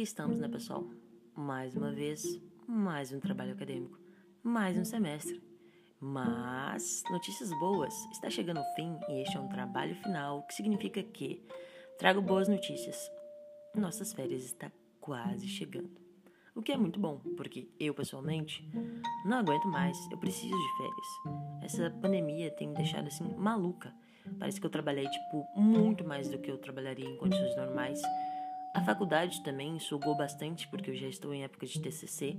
aqui estamos, né, pessoal? Mais uma vez, mais um trabalho acadêmico, mais um semestre. Mas, notícias boas, está chegando o fim e este é um trabalho final, que significa que trago boas notícias. Nossas férias está quase chegando. O que é muito bom, porque eu pessoalmente não aguento mais, eu preciso de férias. Essa pandemia tem me deixado assim maluca. Parece que eu trabalhei tipo muito mais do que eu trabalharia em condições normais a faculdade também sugou bastante, porque eu já estou em época de TCC.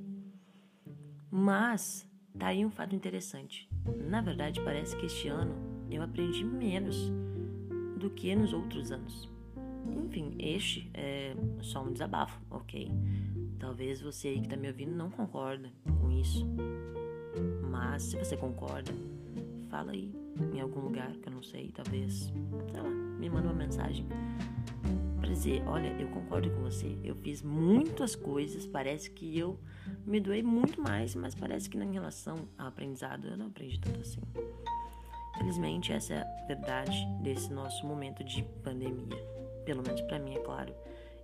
Mas tá aí um fato interessante. Na verdade, parece que este ano eu aprendi menos do que nos outros anos. Enfim, este é só um desabafo, ok? Talvez você aí que está me ouvindo não concorda com isso. Mas se você concorda, fala aí em algum lugar que eu não sei, talvez, sei lá, me manda uma mensagem dizer: Olha, eu concordo com você, eu fiz muitas coisas, parece que eu me doei muito mais, mas parece que em relação ao aprendizado eu não aprendi tanto assim. Felizmente, essa é a verdade desse nosso momento de pandemia. Pelo menos para mim, é claro.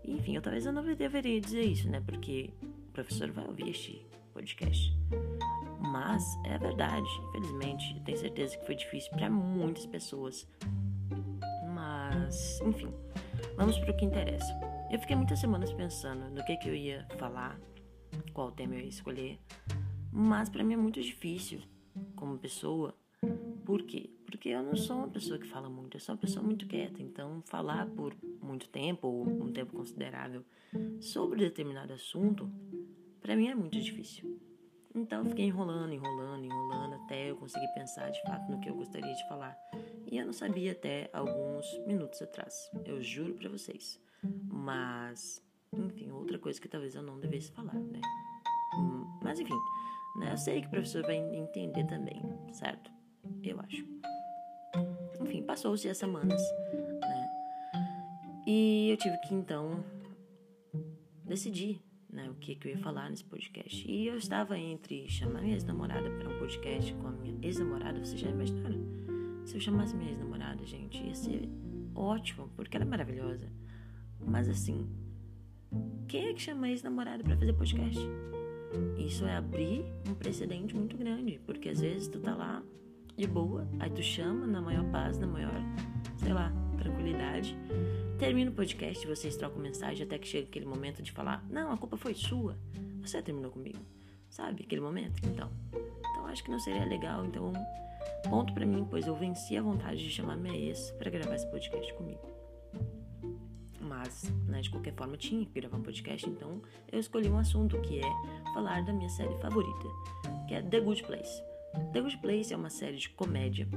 Enfim, eu talvez eu não deveria dizer isso, né? Porque o professor vai ouvir este podcast. Mas é a verdade, infelizmente. Eu tenho certeza que foi difícil para muitas pessoas. Mas, enfim. Vamos para o que interessa. Eu fiquei muitas semanas pensando no que, que eu ia falar, qual tema eu ia escolher, mas para mim é muito difícil como pessoa. Por quê? Porque eu não sou uma pessoa que fala muito, eu sou uma pessoa muito quieta. Então, falar por muito tempo, ou um tempo considerável, sobre determinado assunto, para mim é muito difícil. Então, eu fiquei enrolando, enrolando, enrolando, até eu conseguir pensar de fato no que eu gostaria de falar. E eu não sabia até alguns minutos atrás, eu juro para vocês. Mas, enfim, outra coisa que talvez eu não devesse falar, né? Mas enfim, né? Eu sei que o professor vai entender também, certo? Eu acho. Enfim, passou-se as semanas, né? E eu tive que então decidir né, o que, que eu ia falar nesse podcast. E eu estava entre chamar minha ex-namorada para um podcast com a minha ex-namorada, vocês já imaginaram? Se eu chamasse minha ex-namorada, gente, ia ser ótimo, porque ela é maravilhosa. Mas assim, quem é que chama ex-namorada para fazer podcast? Isso é abrir um precedente muito grande, porque às vezes tu tá lá de boa, aí tu chama na maior paz, na maior, sei lá, tranquilidade. Termina o podcast, vocês trocam mensagem até que chega aquele momento de falar: Não, a culpa foi sua, você terminou comigo. Sabe aquele momento? Então, então acho que não seria legal. Então, Ponto para mim, pois eu venci a vontade de chamar minha ex para gravar esse podcast comigo. Mas, né, de qualquer forma, tinha que gravar um podcast, então eu escolhi um assunto que é falar da minha série favorita, que é The Good Place. The Good Place é uma série de comédia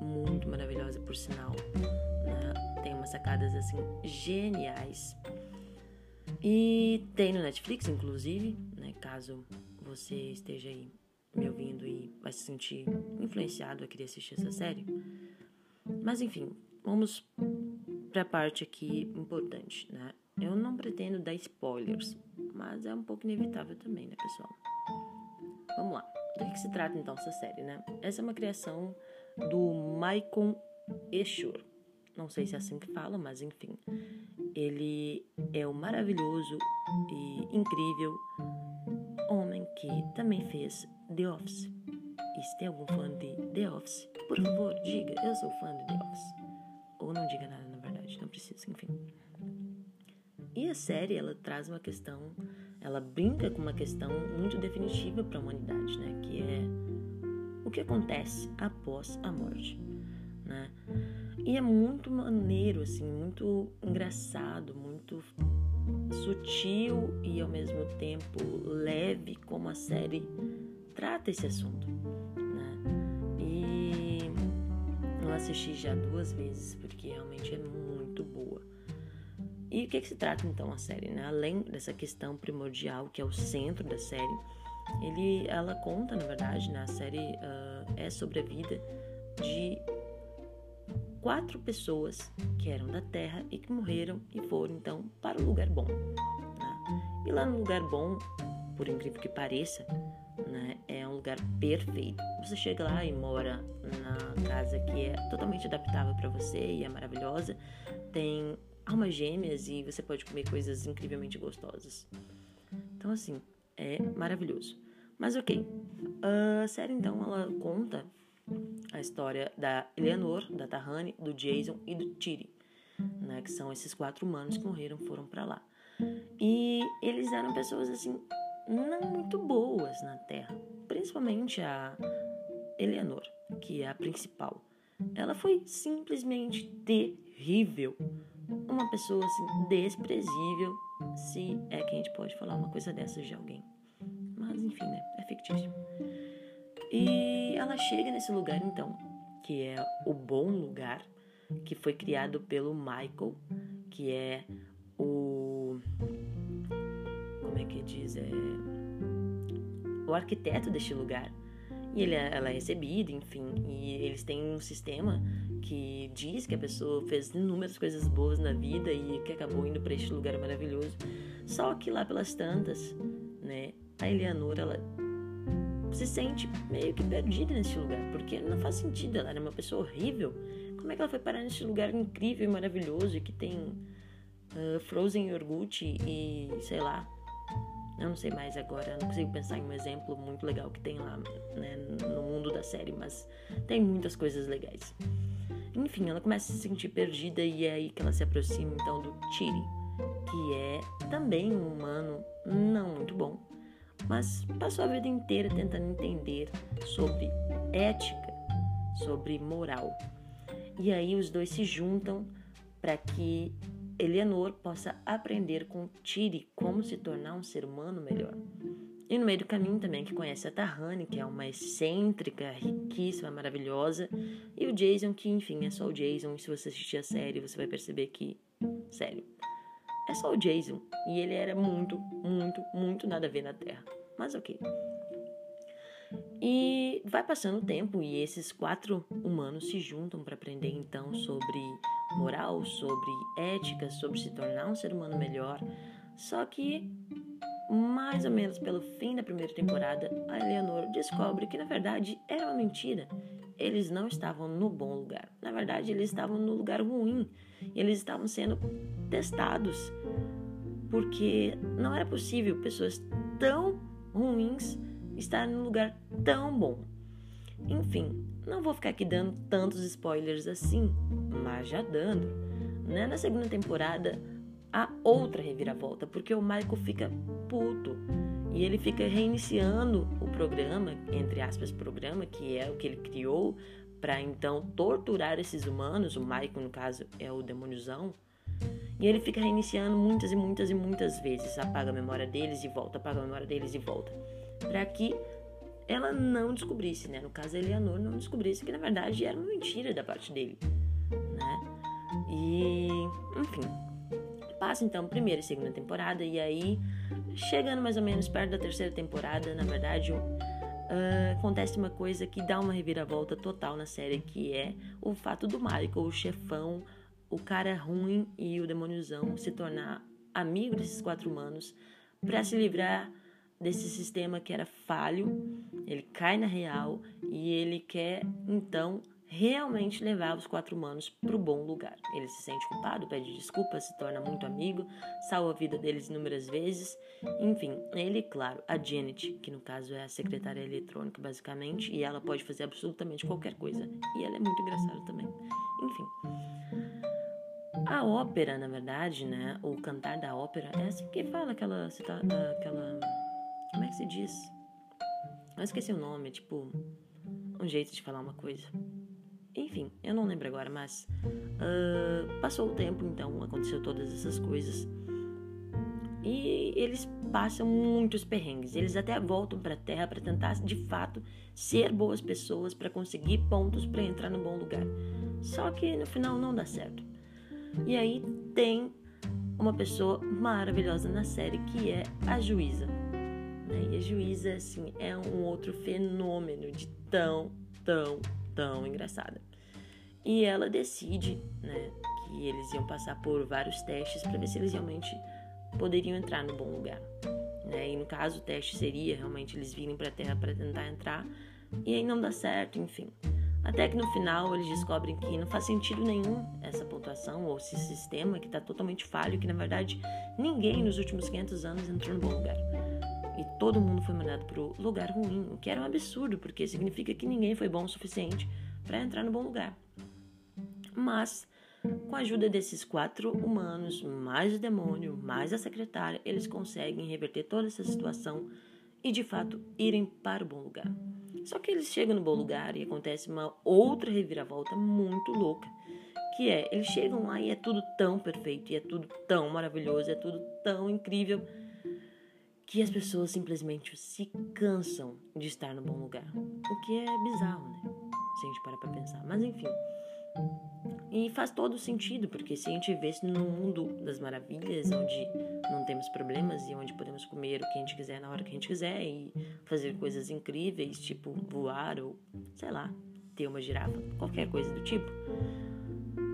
muito maravilhosa, por sinal. Né? Tem umas sacadas assim geniais. E tem no Netflix, inclusive, né? Caso você esteja aí vai se sentir influenciado a querer assistir essa série. Mas enfim, vamos para a parte aqui importante, né? Eu não pretendo dar spoilers, mas é um pouco inevitável também, né, pessoal? Vamos lá. Do que, que se trata então essa série, né? Essa é uma criação do Maicon Eshur. Não sei se é assim que fala, mas enfim. Ele é o maravilhoso e incrível homem que também fez The Office. E se tem algum fã de The Office, por favor, diga, eu sou fã de The Office. Ou não diga nada, na verdade, não precisa, enfim. E a série, ela traz uma questão, ela brinca com uma questão muito definitiva para a humanidade, né? Que é o que acontece após a morte, né? E é muito maneiro, assim, muito engraçado, muito sutil e ao mesmo tempo leve como a série trata esse assunto. Eu assisti já duas vezes, porque realmente é muito boa. E o que, que se trata então a série? Né? Além dessa questão primordial, que é o centro da série, ele, ela conta, na verdade, né? a série uh, é sobre a vida de quatro pessoas que eram da Terra e que morreram e foram então para o lugar bom. Né? E lá no lugar bom, por incrível que pareça, né? É um lugar perfeito. Você chega lá e mora na casa que é totalmente adaptável para você e é maravilhosa. Tem almas gêmeas e você pode comer coisas incrivelmente gostosas. Então, assim, é maravilhoso. Mas ok, a série então ela conta a história da Eleanor, da Tahani, do Jason e do Tiri, né, que são esses quatro humanos que morreram, foram para lá. E eles eram pessoas assim não muito boas na Terra, principalmente a Eleanor, que é a principal. Ela foi simplesmente terrível. Uma pessoa assim desprezível, se é que a gente pode falar uma coisa dessas de alguém. Mas enfim, né? É fictício. E ela chega nesse lugar então, que é o bom lugar, que foi criado pelo Michael, que é o que diz, é o arquiteto deste lugar. E ele, ela é recebida, enfim, e eles têm um sistema que diz que a pessoa fez inúmeras coisas boas na vida e que acabou indo para este lugar maravilhoso. Só que lá pelas tantas, né, a Eleanor, ela se sente meio que perdida nesse lugar, porque não faz sentido, ela era uma pessoa horrível. Como é que ela foi parar nesse lugar incrível e maravilhoso e que tem uh, frozen iogurte e sei lá, eu não sei mais agora, não consigo pensar em um exemplo muito legal que tem lá né, no mundo da série, mas tem muitas coisas legais. Enfim, ela começa a se sentir perdida e é aí que ela se aproxima então do Tiri, que é também um humano não muito bom, mas passou a vida inteira tentando entender sobre ética, sobre moral. E aí os dois se juntam para que Eleanor possa aprender com Tiri como se tornar um ser humano melhor. E no meio do caminho também que conhece a Tahani, que é uma excêntrica, riquíssima, maravilhosa, e o Jason, que enfim é só o Jason, e se você assistir a série você vai perceber que, sério, é só o Jason, e ele era muito, muito, muito nada a ver na Terra. Mas ok. E vai passando o tempo e esses quatro humanos se juntam para aprender então sobre moral, sobre ética, sobre se tornar um ser humano melhor. Só que, mais ou menos pelo fim da primeira temporada, a Eleanor descobre que na verdade era uma mentira. Eles não estavam no bom lugar. Na verdade, eles estavam no lugar ruim. Eles estavam sendo testados. Porque não era possível pessoas tão ruins estarem num lugar tão bom. Enfim, não vou ficar aqui dando tantos spoilers assim, mas já dando. Né? Na segunda temporada, há outra reviravolta, porque o Michael fica puto e ele fica reiniciando o programa, entre aspas, programa, que é o que ele criou para então torturar esses humanos. O Michael, no caso, é o demôniozão. E ele fica reiniciando muitas e muitas e muitas vezes. Apaga a memória deles e volta, apaga a memória deles e volta. Para que ela não descobrisse, né? No caso, Eleanor não descobrisse que na verdade era uma mentira da parte dele, né? E, enfim, passa então primeira e segunda temporada e aí chegando mais ou menos perto da terceira temporada, na verdade, uh, acontece uma coisa que dá uma reviravolta total na série, que é o fato do Michael, o chefão, o cara ruim e o demôniozão se tornar amigo desses quatro humanos para se livrar desse sistema que era falho, ele cai na real e ele quer então realmente levar os quatro humanos para o bom lugar. Ele se sente culpado, pede desculpas, se torna muito amigo, salva a vida deles inúmeras vezes. Enfim, ele, claro, a Janet, que no caso é a secretária eletrônica basicamente, e ela pode fazer absolutamente qualquer coisa. E ela é muito engraçada também. Enfim. A ópera, na verdade, né? O cantar da ópera é assim que fala aquela, aquela como é que se diz? Eu esqueci o nome, é tipo. Um jeito de falar uma coisa. Enfim, eu não lembro agora, mas. Uh, passou o tempo, então, aconteceu todas essas coisas. E eles passam muitos perrengues. Eles até voltam para a Terra para tentar, de fato, ser boas pessoas, para conseguir pontos para entrar no bom lugar. Só que no final não dá certo. E aí tem uma pessoa maravilhosa na série que é a juíza. Né? E a juíza, assim, é um outro fenômeno de tão, tão, tão engraçada. E ela decide, né, que eles iam passar por vários testes para ver se eles realmente poderiam entrar no bom lugar. Né? E no caso, o teste seria realmente eles virem para a Terra para tentar entrar e aí não dá certo, enfim. Até que no final eles descobrem que não faz sentido nenhum essa pontuação ou esse sistema que está totalmente falho, que na verdade ninguém nos últimos 500 anos entrou no bom lugar. E todo mundo foi mandado para o lugar ruim, o que era um absurdo, porque significa que ninguém foi bom o suficiente para entrar no bom lugar. Mas, com a ajuda desses quatro humanos, mais o demônio, mais a secretária, eles conseguem reverter toda essa situação e de fato irem para o bom lugar. Só que eles chegam no bom lugar e acontece uma outra reviravolta muito louca, que é, eles chegam lá e é tudo tão perfeito, e é tudo tão maravilhoso, é tudo tão incrível, que as pessoas simplesmente se cansam de estar no bom lugar. O que é bizarro, né? Se a gente parar pra pensar. Mas enfim. E faz todo sentido, porque se a gente vivesse num mundo das maravilhas, onde não temos problemas e onde podemos comer o que a gente quiser na hora que a gente quiser e fazer coisas incríveis, tipo voar ou, sei lá, ter uma girafa, qualquer coisa do tipo.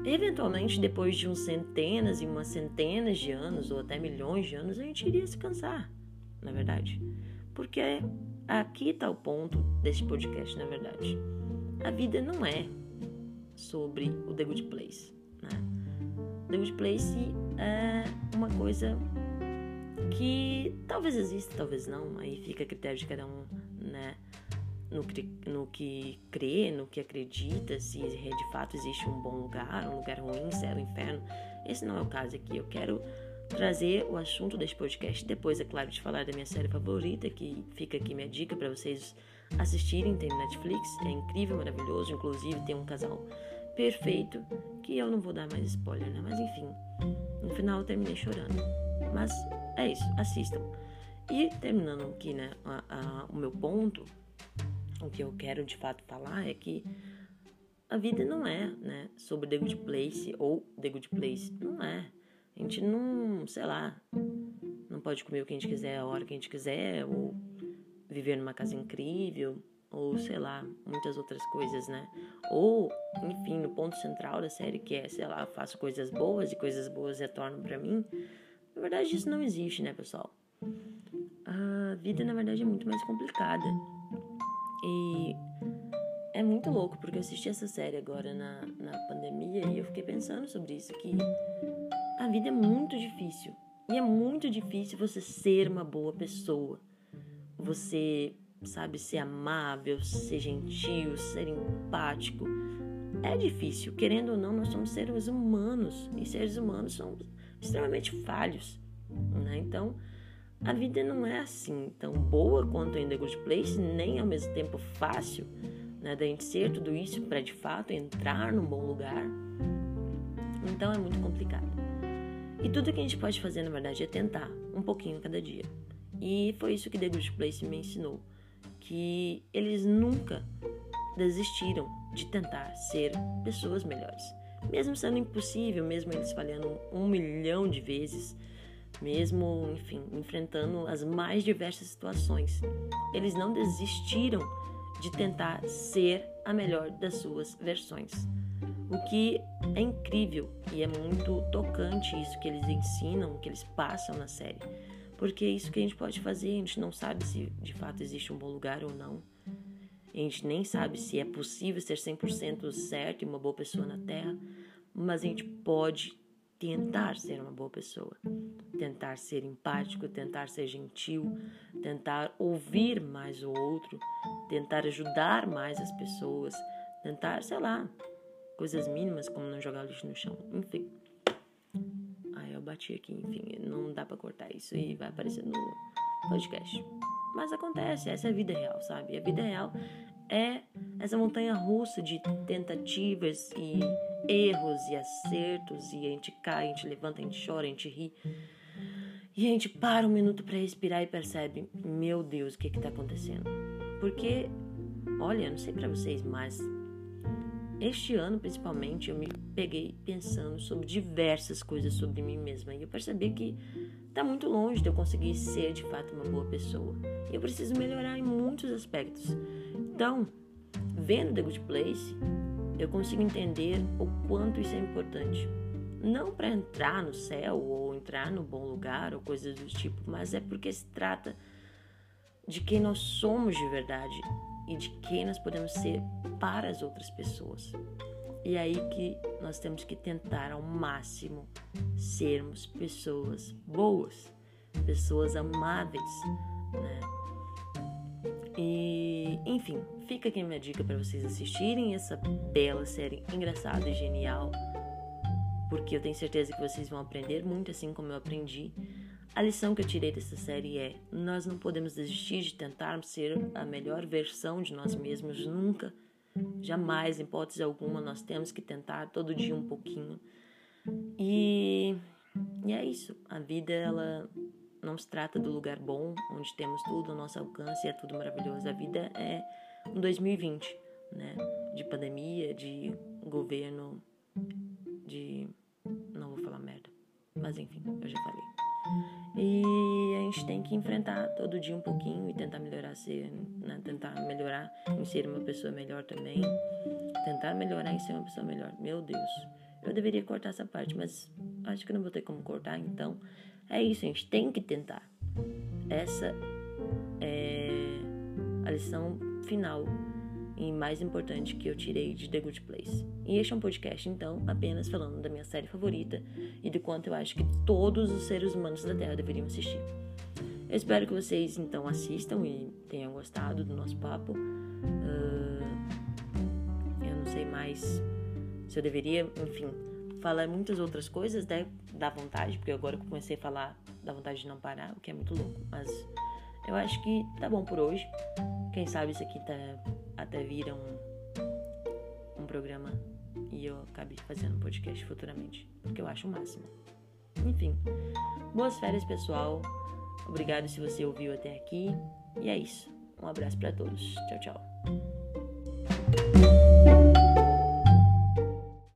Eventualmente, depois de uns centenas e umas centenas de anos, ou até milhões de anos, a gente iria se cansar, na verdade. Porque aqui está o ponto deste podcast, na verdade. A vida não é sobre o The Good Place. Né? The Good Place é uma coisa que talvez exista, talvez não, aí fica a critério de cada um, né? No, no que crê, no que acredita, se de fato existe um bom lugar, um lugar ruim, céu, inferno. Esse não é o caso aqui. Eu quero trazer o assunto deste podcast depois, é claro, de falar da minha série favorita, que fica aqui minha dica para vocês assistirem, tem no Netflix, é incrível, maravilhoso, inclusive tem um casal perfeito, que eu não vou dar mais spoiler, né? Mas enfim, no final eu terminei chorando. Mas é isso, assistam. E terminando aqui, né, a, a, o meu ponto, o que eu quero de fato falar é que a vida não é, né, sobre The Good Place ou The Good Place, não é. A gente não, sei lá, não pode comer o que a gente quiser a hora que a gente quiser, ou viver numa casa incrível, ou sei lá, muitas outras coisas, né? Ou, enfim, no ponto central da série, que é, sei lá, faço coisas boas e coisas boas retornam para mim. Na verdade, isso não existe, né, pessoal? A vida, na verdade, é muito mais complicada. E é muito louco, porque eu assisti essa série agora na, na pandemia e eu fiquei pensando sobre isso, que a vida é muito difícil. E é muito difícil você ser uma boa pessoa. Você sabe, ser amável, ser gentil, ser empático. É difícil, querendo ou não, nós somos seres humanos e seres humanos são extremamente falhos, né? Então, a vida não é assim tão boa quanto em The Good Place, nem ao mesmo tempo fácil, né? Da gente ser tudo isso para de fato entrar num bom lugar. Então, é muito complicado. E tudo que a gente pode fazer, na verdade, é tentar um pouquinho cada dia. E foi isso que The Good Place me ensinou que eles nunca desistiram de tentar ser pessoas melhores. Mesmo sendo impossível, mesmo eles falhando um milhão de vezes, mesmo, enfim, enfrentando as mais diversas situações, eles não desistiram de tentar ser a melhor das suas versões. O que é incrível e é muito tocante isso que eles ensinam, que eles passam na série porque é isso que a gente pode fazer, a gente não sabe se de fato existe um bom lugar ou não. A gente nem sabe se é possível ser 100% certo e uma boa pessoa na Terra, mas a gente pode tentar ser uma boa pessoa, tentar ser empático, tentar ser gentil, tentar ouvir mais o outro, tentar ajudar mais as pessoas, tentar, sei lá, coisas mínimas como não jogar lixo no chão, enfim bati aqui, enfim, não dá para cortar isso e vai aparecer no podcast. Mas acontece, essa é a vida real, sabe? A vida real é essa montanha russa de tentativas e erros e acertos e a gente cai, a gente levanta, a gente chora, a gente ri. E a gente para um minuto para respirar e percebe, meu Deus, o que que tá acontecendo? Porque, olha, não sei para vocês, mas este ano, principalmente, eu me peguei pensando sobre diversas coisas sobre mim mesma e eu percebi que está muito longe de eu conseguir ser de fato uma boa pessoa. E eu preciso melhorar em muitos aspectos. Então, vendo The Good Place, eu consigo entender o quanto isso é importante. Não para entrar no céu ou entrar no bom lugar ou coisas do tipo, mas é porque se trata de quem nós somos de verdade e de quem nós podemos ser para as outras pessoas. E é aí que nós temos que tentar ao máximo sermos pessoas boas, pessoas amáveis, né? E, enfim, fica aqui minha dica para vocês assistirem essa bela série engraçada e genial, porque eu tenho certeza que vocês vão aprender muito assim como eu aprendi. A lição que eu tirei dessa série é: nós não podemos desistir de tentarmos ser a melhor versão de nós mesmos nunca. Jamais, em hipótese alguma, nós temos que tentar todo dia um pouquinho. E, e é isso. A vida, ela não se trata do lugar bom, onde temos tudo ao nosso alcance e é tudo maravilhoso. A vida é um 2020, né? De pandemia, de governo, de. Não vou falar merda. Mas enfim, eu já falei. E a gente tem que enfrentar todo dia um pouquinho e tentar melhorar ser, né? tentar melhorar em ser uma pessoa melhor também. Tentar melhorar em ser uma pessoa melhor. Meu Deus, eu deveria cortar essa parte, mas acho que não vou ter como cortar, então é isso, a gente tem que tentar. Essa é a lição final e mais importante que eu tirei de The Good Place. E este é um podcast, então, apenas falando da minha série favorita e do quanto eu acho que todos os seres humanos da Terra deveriam assistir. Eu espero que vocês, então, assistam e tenham gostado do nosso papo. Uh, eu não sei mais se eu deveria, enfim, falar muitas outras coisas, né? Dá vontade, porque agora que eu comecei a falar, dá vontade de não parar, o que é muito louco. Mas eu acho que tá bom por hoje. Quem sabe isso aqui tá, até vira um, um programa e eu acabe fazendo podcast futuramente, porque eu acho o máximo. Enfim, boas férias, pessoal. Obrigado se você ouviu até aqui. E é isso. Um abraço para todos. Tchau, tchau.